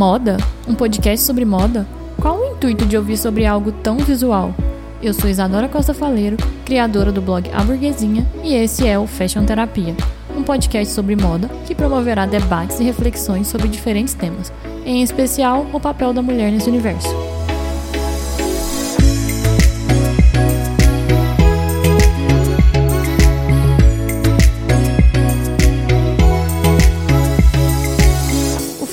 Moda? Um podcast sobre moda? Qual o intuito de ouvir sobre algo tão visual? Eu sou Isadora Costa Faleiro, criadora do blog A Burguesinha, e esse é o Fashion Terapia, um podcast sobre moda que promoverá debates e reflexões sobre diferentes temas, em especial o papel da mulher nesse universo.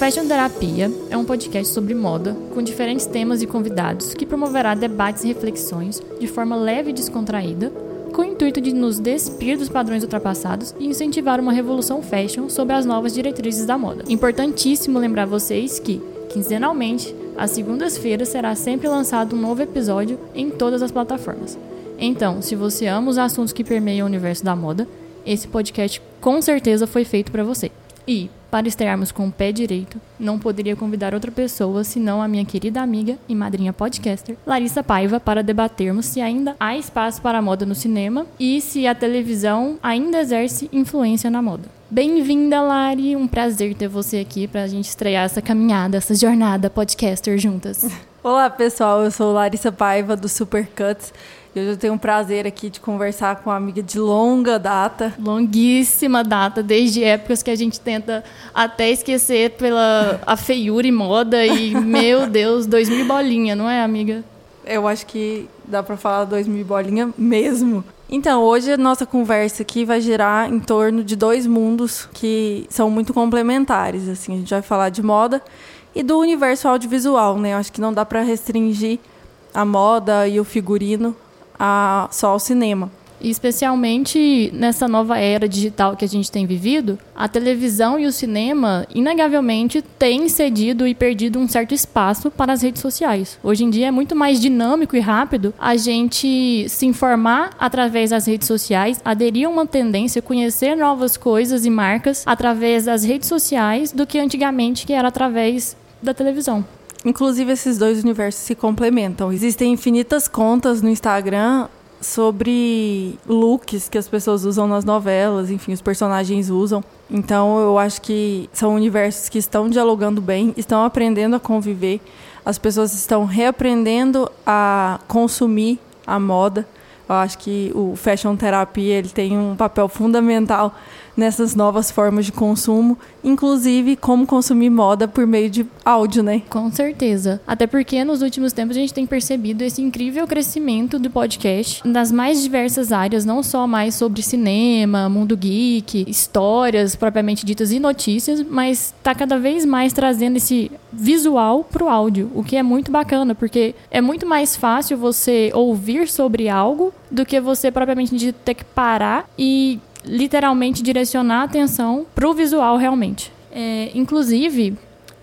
Fashion Terapia é um podcast sobre moda, com diferentes temas e convidados, que promoverá debates e reflexões de forma leve e descontraída, com o intuito de nos despir dos padrões ultrapassados e incentivar uma revolução fashion sob as novas diretrizes da moda. Importantíssimo lembrar vocês que, quinzenalmente, às segundas-feiras será sempre lançado um novo episódio em todas as plataformas. Então, se você ama os assuntos que permeiam o universo da moda, esse podcast com certeza foi feito para você. E, para estrearmos com o pé direito, não poderia convidar outra pessoa senão a minha querida amiga e madrinha podcaster, Larissa Paiva, para debatermos se ainda há espaço para a moda no cinema e se a televisão ainda exerce influência na moda. Bem-vinda, Lari. Um prazer ter você aqui para a gente estrear essa caminhada, essa jornada podcaster juntas. Olá, pessoal. Eu sou Larissa Paiva do Supercuts Hoje eu tenho o prazer aqui de conversar com uma amiga de longa data. Longuíssima data, desde épocas que a gente tenta até esquecer pela a feiura e moda. E, meu Deus, dois mil bolinha, não é, amiga? Eu acho que dá para falar dois mil bolinha mesmo. Então, hoje a nossa conversa aqui vai girar em torno de dois mundos que são muito complementares. Assim, a gente vai falar de moda e do universo audiovisual, né? Acho que não dá para restringir a moda e o figurino a, só ao cinema. E especialmente nessa nova era digital que a gente tem vivido, a televisão e o cinema, inegavelmente, têm cedido e perdido um certo espaço para as redes sociais. Hoje em dia é muito mais dinâmico e rápido a gente se informar através das redes sociais, aderir a uma tendência, conhecer novas coisas e marcas através das redes sociais do que antigamente, que era através da televisão. Inclusive, esses dois universos se complementam. Existem infinitas contas no Instagram sobre looks que as pessoas usam nas novelas, enfim, os personagens usam. Então, eu acho que são universos que estão dialogando bem, estão aprendendo a conviver, as pessoas estão reaprendendo a consumir a moda. Eu acho que o fashion therapy ele tem um papel fundamental nessas novas formas de consumo, inclusive como consumir moda por meio de áudio, né? Com certeza. Até porque nos últimos tempos a gente tem percebido esse incrível crescimento do podcast nas mais diversas áreas, não só mais sobre cinema, mundo geek, histórias propriamente ditas e notícias, mas está cada vez mais trazendo esse visual para o áudio, o que é muito bacana, porque é muito mais fácil você ouvir sobre algo do que você propriamente ter que parar e literalmente direcionar a atenção para o visual realmente. É, inclusive,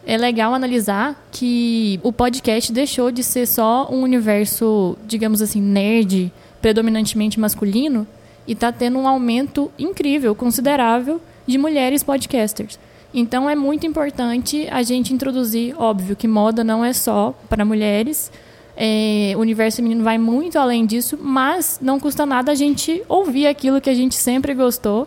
é legal analisar que o podcast deixou de ser só um universo, digamos assim, nerd, predominantemente masculino, e está tendo um aumento incrível, considerável, de mulheres podcasters. Então é muito importante a gente introduzir, óbvio, que moda não é só para mulheres, é, o universo feminino vai muito além disso, mas não custa nada a gente ouvir aquilo que a gente sempre gostou,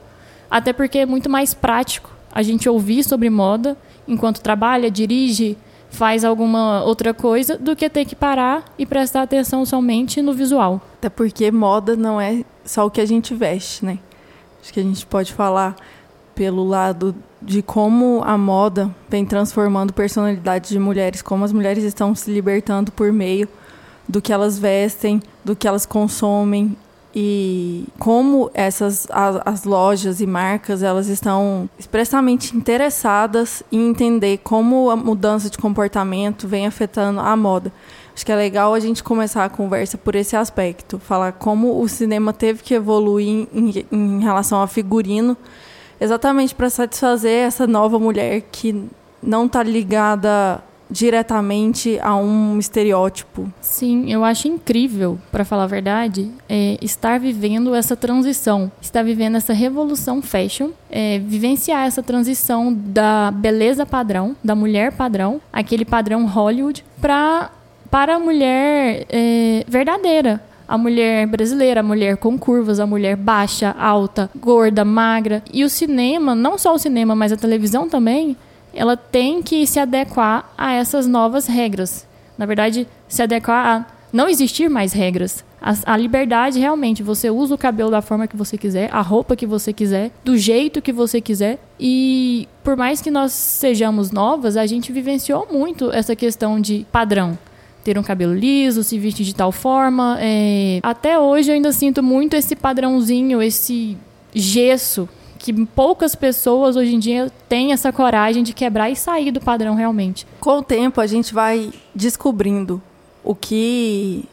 até porque é muito mais prático a gente ouvir sobre moda enquanto trabalha, dirige, faz alguma outra coisa, do que ter que parar e prestar atenção somente no visual. Até porque moda não é só o que a gente veste, né? Acho que a gente pode falar pelo lado de como a moda vem transformando personalidades de mulheres, como as mulheres estão se libertando por meio do que elas vestem, do que elas consomem e como essas as, as, lojas e marcas elas estão expressamente interessadas em entender como a mudança de comportamento vem afetando a moda. Acho que é legal a gente começar a conversa por esse aspecto, falar como o cinema teve que evoluir em, em relação ao figurino exatamente para satisfazer essa nova mulher que não está ligada diretamente a um estereótipo. Sim, eu acho incrível, para falar a verdade, é, estar vivendo essa transição, estar vivendo essa revolução fashion, é, vivenciar essa transição da beleza padrão, da mulher padrão, aquele padrão Hollywood, pra, para a mulher é, verdadeira, a mulher brasileira, a mulher com curvas, a mulher baixa, alta, gorda, magra. E o cinema, não só o cinema, mas a televisão também, ela tem que se adequar a essas novas regras. Na verdade, se adequar a não existir mais regras. A, a, liberdade realmente, você usa o cabelo da forma que você quiser, a roupa que você quiser, do jeito que você quiser. E por mais que nós sejamos novas, a gente vivenciou muito essa questão de padrão. Ter um cabelo liso, se vestir de tal forma. É... Até hoje eu ainda sinto muito esse padrãozinho, esse gesso que poucas pessoas hoje em dia têm essa coragem de quebrar e sair do padrão realmente. Com o tempo a gente vai descobrindo o que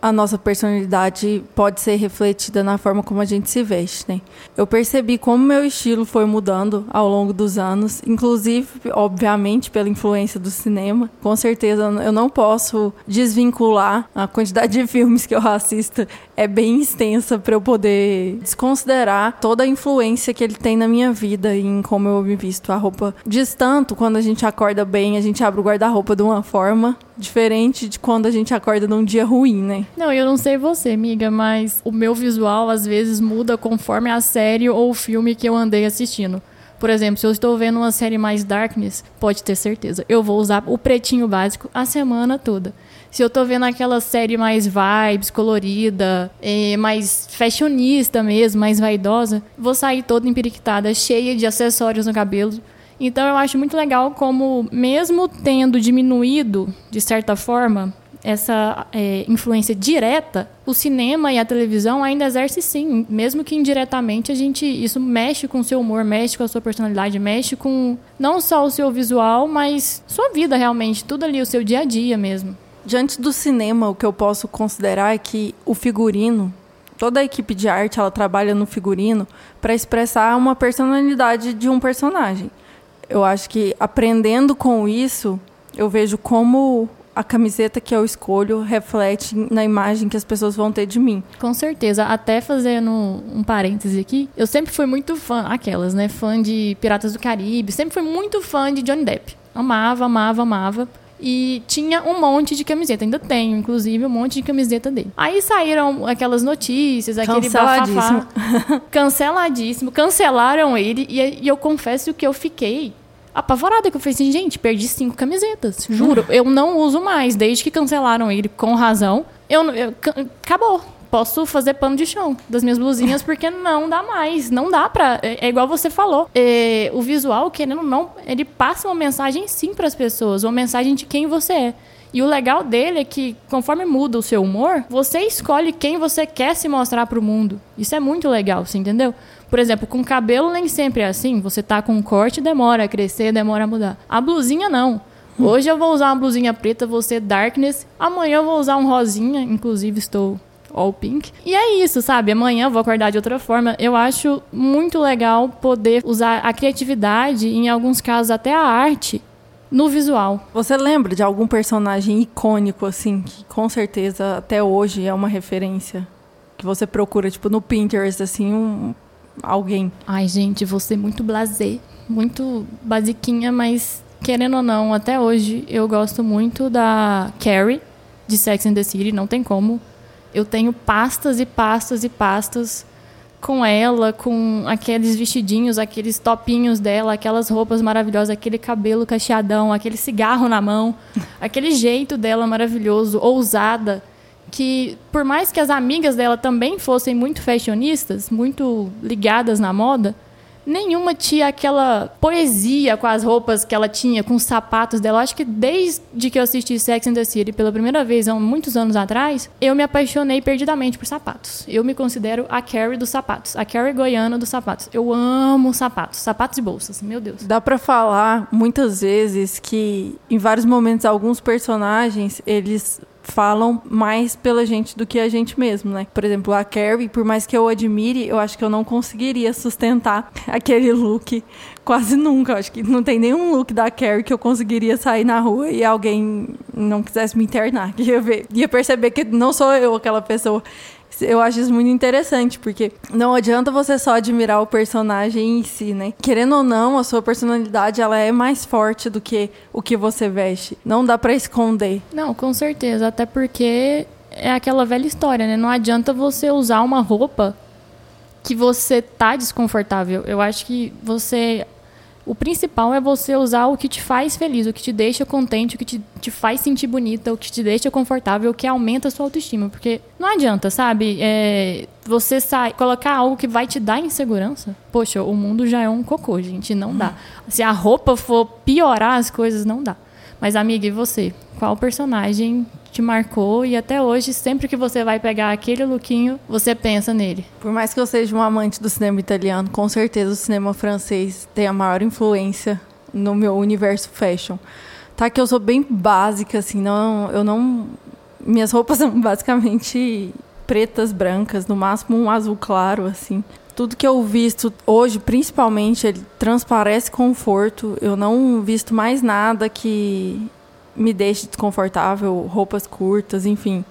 a nossa personalidade pode ser refletida na forma como a gente se veste, né? Eu percebi como meu estilo foi mudando ao longo dos anos, inclusive, obviamente, pela influência do cinema. Com certeza, eu não posso desvincular a quantidade de filmes que eu assisto é bem extensa para eu poder desconsiderar toda a influência que ele tem na minha vida e em como eu me visto. A roupa diz tanto quando a gente acorda bem, a gente abre o guarda-roupa de uma forma diferente de quando a gente acorda num dia ruim, né? Não, eu não sei você, amiga, mas o meu visual às vezes muda conforme a série ou o filme que eu andei assistindo. Por exemplo, se eu estou vendo uma série mais darkness, pode ter certeza, eu vou usar o pretinho básico a semana toda. Se eu tô vendo aquela série mais vibes, colorida, é, mais fashionista mesmo, mais vaidosa, vou sair toda empiriquitada, cheia de acessórios no cabelo. Então eu acho muito legal como, mesmo tendo diminuído, de certa forma, essa é, influência direta, o cinema e a televisão ainda exerce sim, mesmo que indiretamente a gente isso mexe com o seu humor, mexe com a sua personalidade, mexe com não só o seu visual, mas sua vida realmente, tudo ali o seu dia a dia mesmo. Diante do cinema, o que eu posso considerar é que o figurino, toda a equipe de arte, ela trabalha no figurino para expressar uma personalidade de um personagem. Eu acho que aprendendo com isso, eu vejo como a camiseta que eu escolho reflete na imagem que as pessoas vão ter de mim. Com certeza. Até fazendo um parêntese aqui, eu sempre fui muito fã, aquelas, né? Fã de Piratas do Caribe, sempre fui muito fã de Johnny Depp. Amava, amava, amava e tinha um monte de camiseta. Ainda tenho, inclusive, um monte de camiseta dele. Aí saíram aquelas notícias, aquele bafafá. Canceladíssimo. Cancelaram ele e, e eu confesso que eu fiquei apavorada, que eu falei assim, gente, perdi cinco camisetas. Juro, eu não uso mais, desde que cancelaram ele, com razão. Eu, eu acabou posso fazer pano de chão das minhas blusinhas porque não dá mais. Não dá pra. É, é igual você falou. É, o visual, querendo ou não, ele passa uma mensagem sim para as pessoas, uma mensagem de quem você é. E o legal dele é que, conforme muda o seu humor, você escolhe quem você quer se mostrar para o mundo. Isso é muito legal, você entendeu? Por exemplo, com cabelo nem sempre é assim. Você tá com um corte, demora a crescer, demora a mudar. A blusinha não. Hoje eu vou usar uma blusinha preta, você darkness. Amanhã eu vou usar um rosinha, inclusive estou all pink. E é isso, sabe? Amanhã eu vou acordar de outra forma. Eu acho muito legal poder usar a criatividade, em alguns casos até a arte, no visual. Você lembra de algum personagem icônico, assim, que com certeza até hoje é uma referência? Que você procura, tipo, no Pinterest, assim, um, alguém. Ai, gente, você muito blasé, muito basiquinha, mas querendo ou não, até hoje eu gosto muito da Carrie, de Sex and the City, não tem como eu tenho pastas e pastas e pastas com ela, com aqueles vestidinhos, aqueles topinhos dela, aquelas roupas maravilhosas, aquele cabelo cacheadão, aquele cigarro na mão, aquele jeito dela maravilhoso, ousada, que por mais que as amigas dela também fossem muito fashionistas, muito ligadas na moda, nenhuma tinha aquela poesia com as roupas que ela tinha, com os sapatos dela. Acho que desde que eu assisti Sex and the City pela primeira vez, há muitos anos atrás, eu me apaixonei perdidamente por sapatos. Eu me considero a Carrie dos sapatos, a Carrie goiana dos sapatos. Eu amo sapatos, sapatos e bolsas, meu Deus. Dá para falar muitas vezes que em vários momentos alguns personagens, eles falam mais pela gente do que a gente mesmo, né? Por exemplo, a Carrie, por mais que eu admire, eu acho que eu não conseguiria sustentar aquele look quase nunca. Eu acho que não tem nenhum look da Carrie que eu conseguiria sair na rua e alguém não quisesse me internar. Ia, ver, ia perceber que não sou eu aquela pessoa eu acho isso muito interessante, porque não adianta você só admirar o personagem em si, né? Querendo ou não, a sua personalidade ela é mais forte do que o que você veste. Não dá para esconder. Não, com certeza, até porque é aquela velha história, né? Não adianta você usar uma roupa que você tá desconfortável. Eu acho que você O principal é você usar o que te faz feliz, o que te deixa contente, o que te, te faz sentir bonita, o que te deixa confortável, o que aumenta a sua autoestima. Porque não adianta, sabe? É, você sai, colocar algo que vai te dar insegurança. Poxa, o mundo já é um cocô, gente. Não dá. Se a roupa for piorar as coisas, não dá. Mas, amiga, e você? Qual personagem te marcou e até hoje, sempre que você vai pegar aquele lookinho, você pensa nele. Por mais que eu seja um amante do cinema italiano, com certeza o cinema francês tem a maior influência no meu universo fashion. Tá que eu sou bem básica assim, não, eu não minhas roupas são basicamente pretas, brancas, no máximo um azul claro assim. Tudo que eu visto hoje, principalmente, ele transparece conforto. Eu não visto mais nada que me deixe desconfortável, roupas curtas, enfim,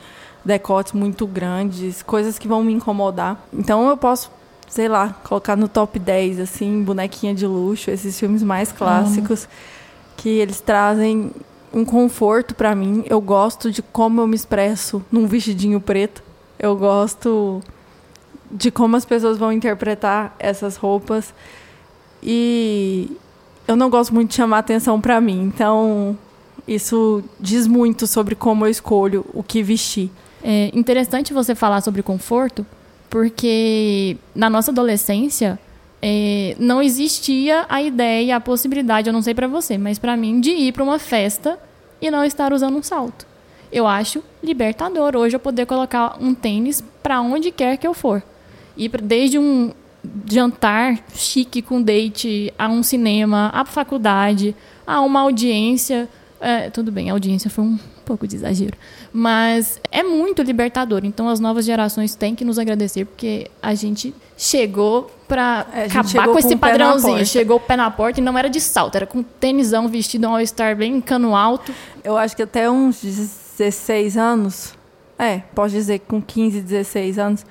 decotes muito grandes, coisas que vão me incomodar. Então eu posso, sei lá, colocar no top 10, assim, bonequinha de luxo, esses filmes mais clássicos, que eles trazem um conforto para mim. Eu gosto de como eu me expresso num vestidinho preto. Eu gosto de como as pessoas vão interpretar essas roupas. E eu não gosto muito de chamar atenção para mim. Então, isso diz muito sobre como eu escolho o que vestir. É interessante você falar sobre conforto, porque na nossa adolescência é, não existia a ideia, a possibilidade, eu não sei para você, mas para mim, de ir para uma festa e não estar usando um salto. Eu acho libertador hoje eu poder colocar um tênis para onde quer que eu for. Ir desde um jantar chique com date, a um cinema, a faculdade, a uma audiência, é, tudo bem, a audiência foi um pouco de exagero. Mas é muito libertador. Então as novas gerações têm que nos agradecer, porque a gente chegou para é, acabar com esse com padrãozinho. Chegou o pé na porta e não era de salto, era com tênisão vestido um all-star bem cano alto. Eu acho que até uns 16 anos, é, posso dizer que com 15, 16 anos,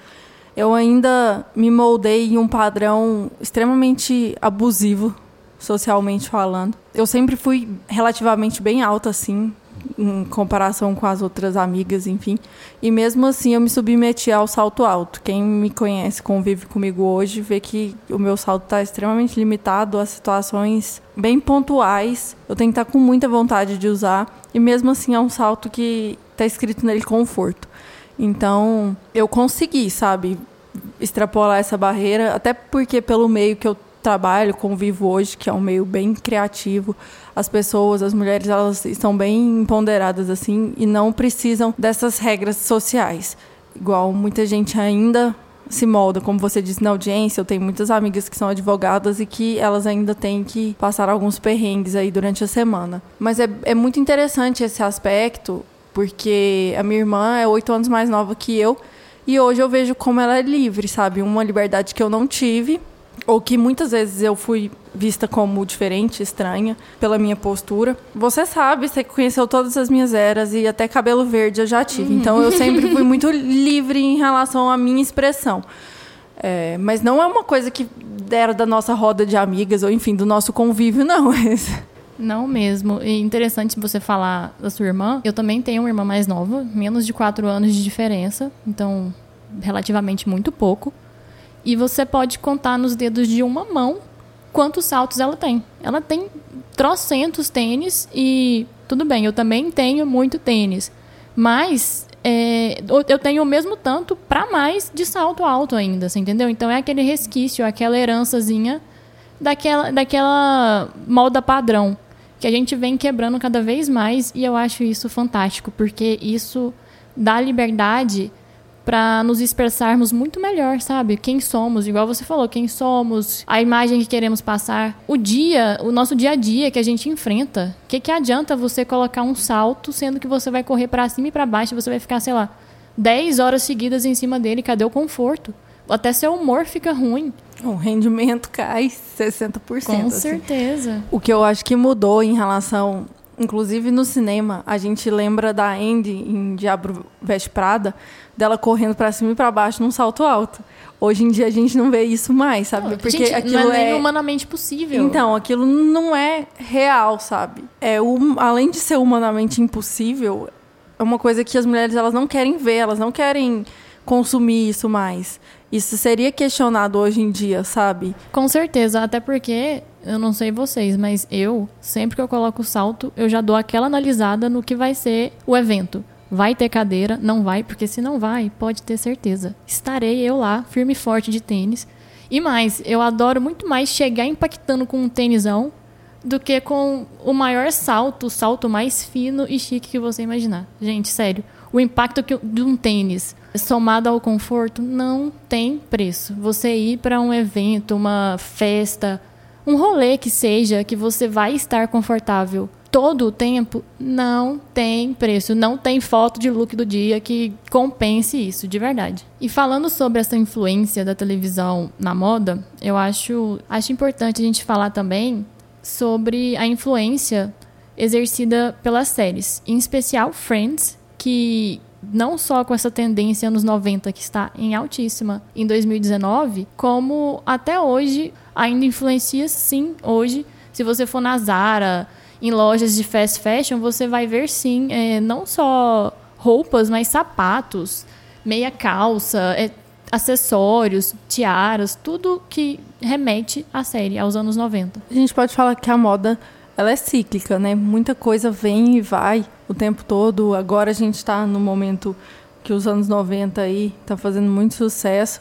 eu ainda me moldei em um padrão extremamente abusivo socialmente falando. Eu sempre fui relativamente bem alta, assim, em comparação com as outras amigas, enfim. E mesmo assim eu me submeti ao salto alto. Quem me conhece, convive comigo hoje, vê que o meu salto está extremamente limitado a situações bem pontuais. Eu tenho que estar tá com muita vontade de usar. E mesmo assim é um salto que está escrito nele conforto. Então eu consegui, sabe, extrapolar essa barreira, até porque pelo meio que eu trabalho, convivo hoje, que é um meio bem criativo, as pessoas, as mulheres, elas estão bem empoderadas assim e não precisam dessas regras sociais. Igual muita gente ainda se molda, como você disse na audiência, eu tenho muitas amigas que são advogadas e que elas ainda têm que passar alguns perrengues aí durante a semana. Mas é, é muito interessante esse aspecto, porque a minha irmã é oito anos mais nova que eu, e hoje eu vejo como ela é livre, sabe? Uma liberdade que eu não tive ou que muitas vezes eu fui vista como diferente, estranha, pela minha postura. Você sabe, você conheceu todas as minhas eras e até cabelo verde eu já tive. Uhum. Então eu sempre fui muito livre em relação à minha expressão. É, mas não é uma coisa que era da nossa roda de amigas, ou enfim, do nosso convívio, não. Não mesmo. E interessante você falar da sua irmã. Eu também tenho uma irmã mais nova, menos de quatro anos de diferença. Então, relativamente muito pouco. E você pode contar nos dedos de uma mão quantos saltos ela tem. Ela tem trocentos tênis e tudo bem, eu também tenho muito tênis. Mas é, eu tenho o mesmo tanto para mais de salto alto ainda, você entendeu? Então é aquele resquício, aquela herançazinha daquela, daquela molda padrão que a gente vem quebrando cada vez mais e eu acho isso fantástico, porque isso dá liberdade para nos expressarmos muito melhor, sabe? Quem somos, igual você falou, quem somos, a imagem que queremos passar, o dia, o nosso dia a dia que a gente enfrenta. O que, que adianta você colocar um salto, sendo que você vai correr para cima e para baixo, e você vai ficar, sei lá, 10 horas seguidas em cima dele, cadê o conforto? Até seu humor fica ruim. O rendimento cai 60%. Com assim. certeza. O que eu acho que mudou em relação Inclusive no cinema, a gente lembra da Andy em Diabo Veste Prada, dela correndo para cima e para baixo num salto alto. Hoje em dia a gente não vê isso mais, sabe? Não, Porque gente, aquilo não é, nem é humanamente possível. Então, aquilo não é real, sabe? É um... além de ser humanamente impossível, é uma coisa que as mulheres elas não querem ver, elas não querem consumir isso mais. Isso seria questionado hoje em dia, sabe? Com certeza, até porque eu não sei vocês, mas eu, sempre que eu coloco o salto, eu já dou aquela analisada no que vai ser o evento. Vai ter cadeira? Não vai, porque se não vai, pode ter certeza. Estarei eu lá, firme e forte de tênis. E mais, eu adoro muito mais chegar impactando com um tênisão do que com o maior salto, o salto mais fino e chique que você imaginar. Gente, sério, o impacto de um tênis somado ao conforto não tem preço. Você ir para um evento, uma festa, um rolê que seja que você vai estar confortável todo o tempo, não tem preço, não tem foto de look do dia que compense isso, de verdade. E falando sobre essa influência da televisão na moda, eu acho, acho importante a gente falar também sobre a influência exercida pelas séries, em especial Friends, que não só com essa tendência anos 90 que está em altíssima em 2019, como até hoje ainda influencia sim hoje. Se você for na Zara, em lojas de fast fashion, você vai ver sim, é, não só roupas, mas sapatos, meia calça, é, acessórios, tiaras, tudo que remete à série, aos anos 90. A gente pode falar que a moda ela é cíclica, né? Muita coisa vem e vai o tempo todo. Agora a gente está no momento que os anos 90 aí tá fazendo muito sucesso,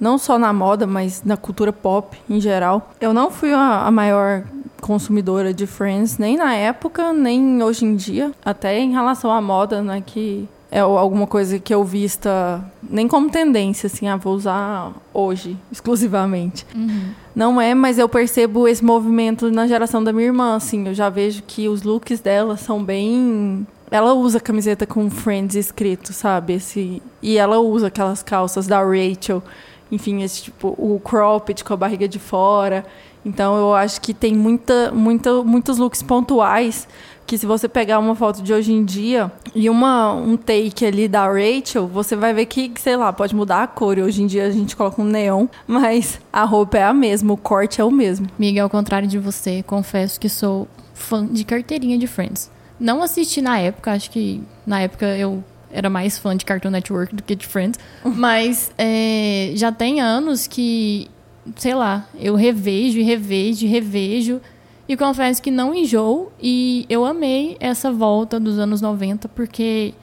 não só na moda, mas na cultura pop em geral. Eu não fui a, a maior consumidora de Friends, nem na época, nem hoje em dia. Até em relação à moda, né, que é alguma coisa que eu vista nem como tendência, assim, ah, vou usar hoje, exclusivamente. Uhum. Não é, mas eu percebo esse movimento na geração da minha irmã, assim, eu já vejo que os looks dela são bem... Ela usa camiseta com Friends escrito, sabe? Esse... E ela usa aquelas calças da Rachel, enfim, esse tipo, o cropped com a barriga de fora. Então eu acho que tem muita, muita, muitos looks pontuais que se você pegar uma foto de hoje em dia e uma, um take ali da Rachel, você vai ver que, sei lá, pode mudar a cor. Hoje em dia a gente coloca um neon, mas a roupa é a mesma, o corte é o mesmo. Miguel, ao contrário de você, confesso que sou fã de carteirinha de Friends. Não assisti na época, acho que na época eu era mais fã de Cartoon Network do que de Friends, mas é, já tem anos que sei lá, eu revejo e revejo e revejo. E confesso que não enjoo. E eu amei essa volta dos anos 90, porque,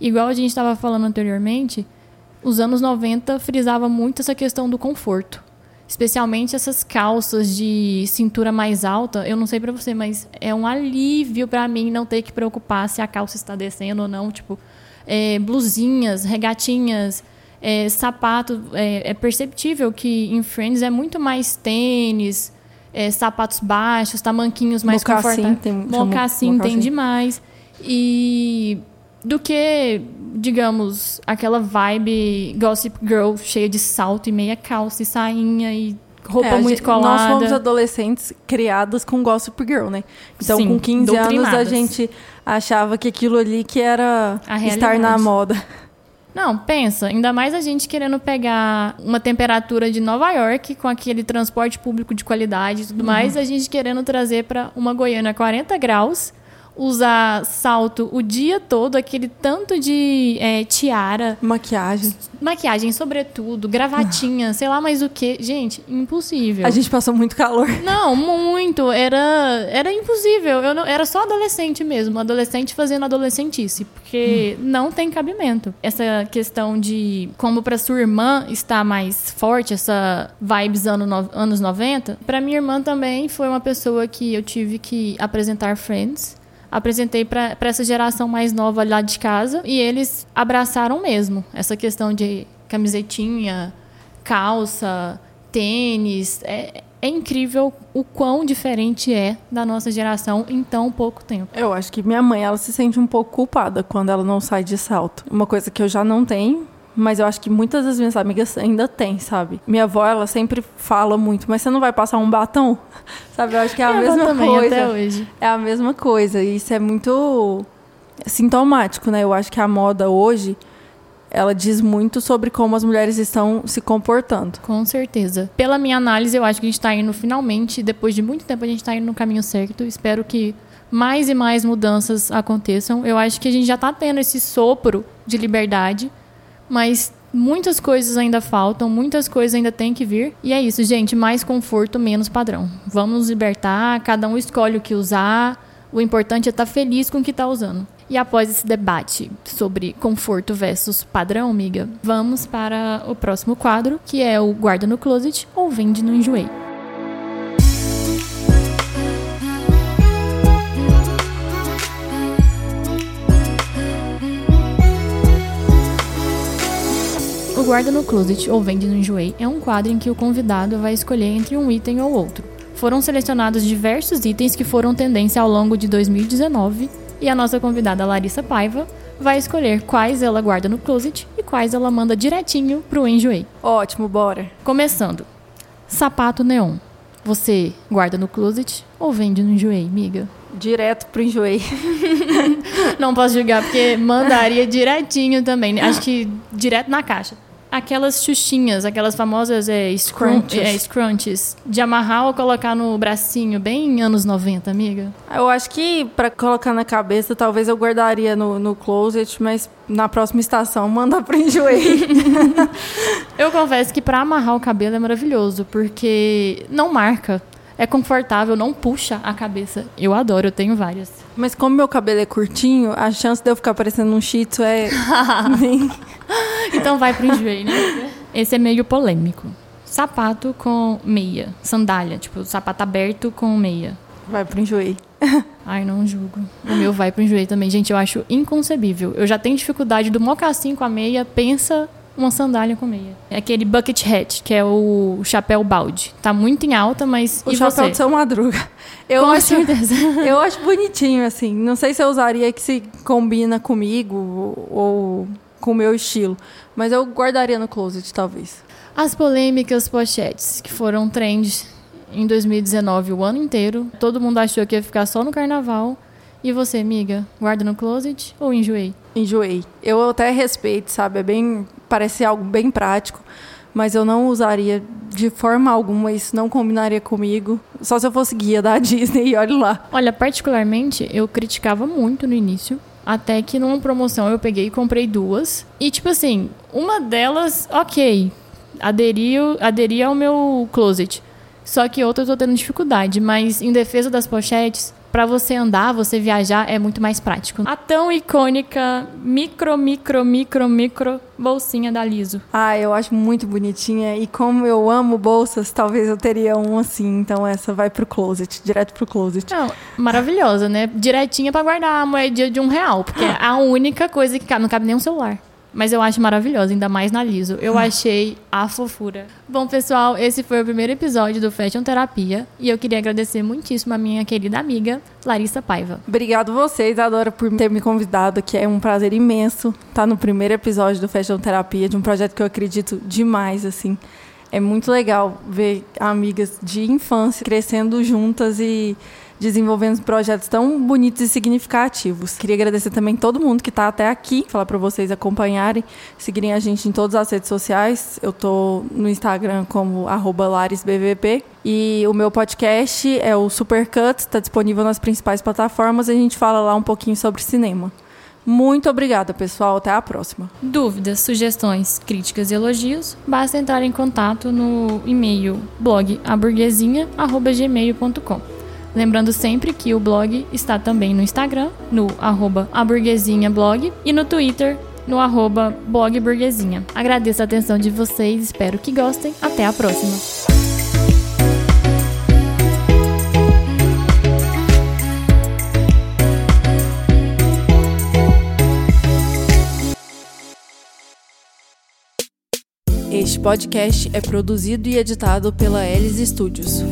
igual a gente estava falando anteriormente, os anos 90 frisava muito essa questão do conforto. Especialmente essas calças de cintura mais alta. Eu não sei para você, mas é um alívio para mim não ter que preocupar se a calça está descendo ou não. Tipo, é, blusinhas, regatinhas é, sapato, é, é, perceptível que em Friends é muito mais tênis, é, sapatos baixos, tamanquinhos mais confortáveis. Tem, mocassim tem demais. E do que, digamos, aquela vibe Gossip Girl cheia de salto e meia calça e sainha e roupa é, muito gente, colada. Nós fomos adolescentes criadas com Gossip Girl, né? Então, Sim, com 15 anos, a gente achava que aquilo ali que era estar na moda. Não, pensa, ainda mais a gente querendo pegar uma temperatura de Nova York com aquele transporte público de qualidade e tudo uhum. mais, a gente querendo trazer para uma Goiânia 40 graus usar salto o dia todo, aquele tanto de é, tiara. Maquiagem. Maquiagem, sobretudo, gravatinha, ah. sei lá mais o que. Gente, impossível. A gente passou muito calor. Não, muito. Era, era impossível. Eu não, era só adolescente mesmo. Adolescente fazendo adolescentice. Porque hum. não tem cabimento. Essa questão de como para sua irmã está mais forte, essa vibes ano no, anos 90, para minha irmã também foi uma pessoa que eu tive que apresentar Friends apresentei para essa geração mais nova lá de casa e eles abraçaram mesmo essa questão de camisetinha, calça, tênis. É, é incrível o quão diferente é da nossa geração em tão pouco tempo. Eu acho que minha mãe ela se sente um pouco culpada quando ela não sai de salto. Uma coisa que eu já não tenho, mas eu acho que muitas das minhas amigas ainda têm, sabe? Minha avó, ela sempre fala muito, mas você não vai passar um batom? sabe? Eu acho que é a Minha mesma também, coisa. Até hoje. É a mesma coisa. E isso é muito sintomático, né? Eu acho que a moda hoje ela diz muito sobre como as mulheres estão se comportando. Com certeza. Pela minha análise, eu acho que a gente está indo finalmente, depois de muito tempo, a gente está indo no caminho certo. Espero que mais e mais mudanças aconteçam. Eu acho que a gente já está tendo esse sopro de liberdade mas Muitas coisas ainda faltam, muitas coisas ainda tem que vir. E é isso, gente. Mais conforto, menos padrão. Vamos nos libertar, cada um escolhe o que usar. O importante é estar tá feliz com o que está usando. E após esse debate sobre conforto versus padrão, amiga, vamos para o próximo quadro, que é o guarda no closet ou vende no enjoei. O Guarda no Closet ou Vende no Enjoei é um quadro em que o convidado vai escolher entre um item ou outro. Foram selecionados diversos itens que foram tendência ao longo de 2019 e a nossa convidada Larissa Paiva vai escolher quais ela guarda no closet e quais ela manda direitinho pro Enjoei. Ótimo, bora. Começando. Sapato neon. Você guarda no closet ou vende no Enjoei, miga? Direto pro Enjoei. Não posso julgar, porque mandaria direitinho também. Acho que direto na caixa aquelas xuxinhas, aquelas famosas é, scrunches. É, scrunches, de amarrar ou colocar no bracinho, bem anos 90, amiga? Eu acho que para colocar na cabeça, talvez eu guardaria no, no closet, mas na próxima estação manda pro enjoei. eu confesso que para amarrar o cabelo é maravilhoso, porque não marca é confortável, não puxa a cabeça. Eu adoro, eu tenho várias. Mas como meu cabelo é curtinho, a chance de eu ficar parecendo um shih tzu é... então vai pro né? Esse é meio polêmico. Sapato com meia, sandália, tipo, sapato aberto com meia. Vai pro enjoei. Ai, não julgo. O meu vai pro enjoei também. Gente, eu acho inconcebível. Eu já tenho dificuldade do mocassim com a meia, pensa uma sandália com meia. É aquele bucket hat, que é o chapéu balde. Tá muito em alta, mas. O chapéu você? de seu madruga. Eu com acho, certeza. Eu acho bonitinho, assim. Não sei se eu usaria que se combina comigo ou com o meu estilo. Mas eu guardaria no closet, talvez. As polêmicas pochetes, que foram trends em 2019 o ano inteiro. Todo mundo achou que ia ficar só no carnaval. E você, amiga, guarda no closet ou enjoei? Enjoei. Eu até respeito, sabe? É bem. Parece algo bem prático, mas eu não usaria de forma alguma, isso não combinaria comigo. Só se eu fosse guia da Disney e olhe lá. Olha, particularmente, eu criticava muito no início. Até que numa promoção eu peguei e comprei duas. E tipo assim, uma delas, ok, aderiu, aderia ao meu closet. Só que outra eu tô tendo dificuldade. Mas em defesa das pochetes, para você andar, você viajar é muito mais prático. A tão icônica micro, micro, micro, micro bolsinha da Liso. Ah, eu acho muito bonitinha e como eu amo bolsas, talvez eu teria um assim. Então essa vai pro closet, direto pro closet. Não, maravilhosa, né? Direitinha para guardar a moeda de um real, porque é a única coisa que cabe, não cabe nem um celular. Mas eu acho maravilhosa, ainda mais na Liso. Eu ah. achei a fofura. Bom, pessoal, esse foi o primeiro episódio do Fashion Terapia. E eu queria agradecer muitíssimo a minha querida amiga, Larissa Paiva. Obrigado vocês, Adora, por ter me convidado, que é um prazer imenso estar no primeiro episódio do Fashion Terapia, de um projeto que eu acredito demais, assim. É muito legal ver amigas de infância crescendo juntas e desenvolvendo projetos tão bonitos e significativos. Queria agradecer também todo mundo que está até aqui, falar para vocês acompanharem, seguirem a gente em todas as redes sociais. Eu tô no Instagram como @laresbvp e o meu podcast é o Supercut, está disponível nas principais plataformas a gente fala lá um pouquinho sobre cinema. Muito obrigada, pessoal. Até a próxima. Dúvidas, sugestões, críticas e elogios? Basta entrar em contato no e-mail blogaburguesinha.gmail.com. Lembrando sempre que o blog está também no Instagram, no arroba blog e no Twitter, no arroba blogburguesinha. Agradeço a atenção de vocês, espero que gostem. Até a próxima! Este podcast é produzido e editado pela Elis Studios.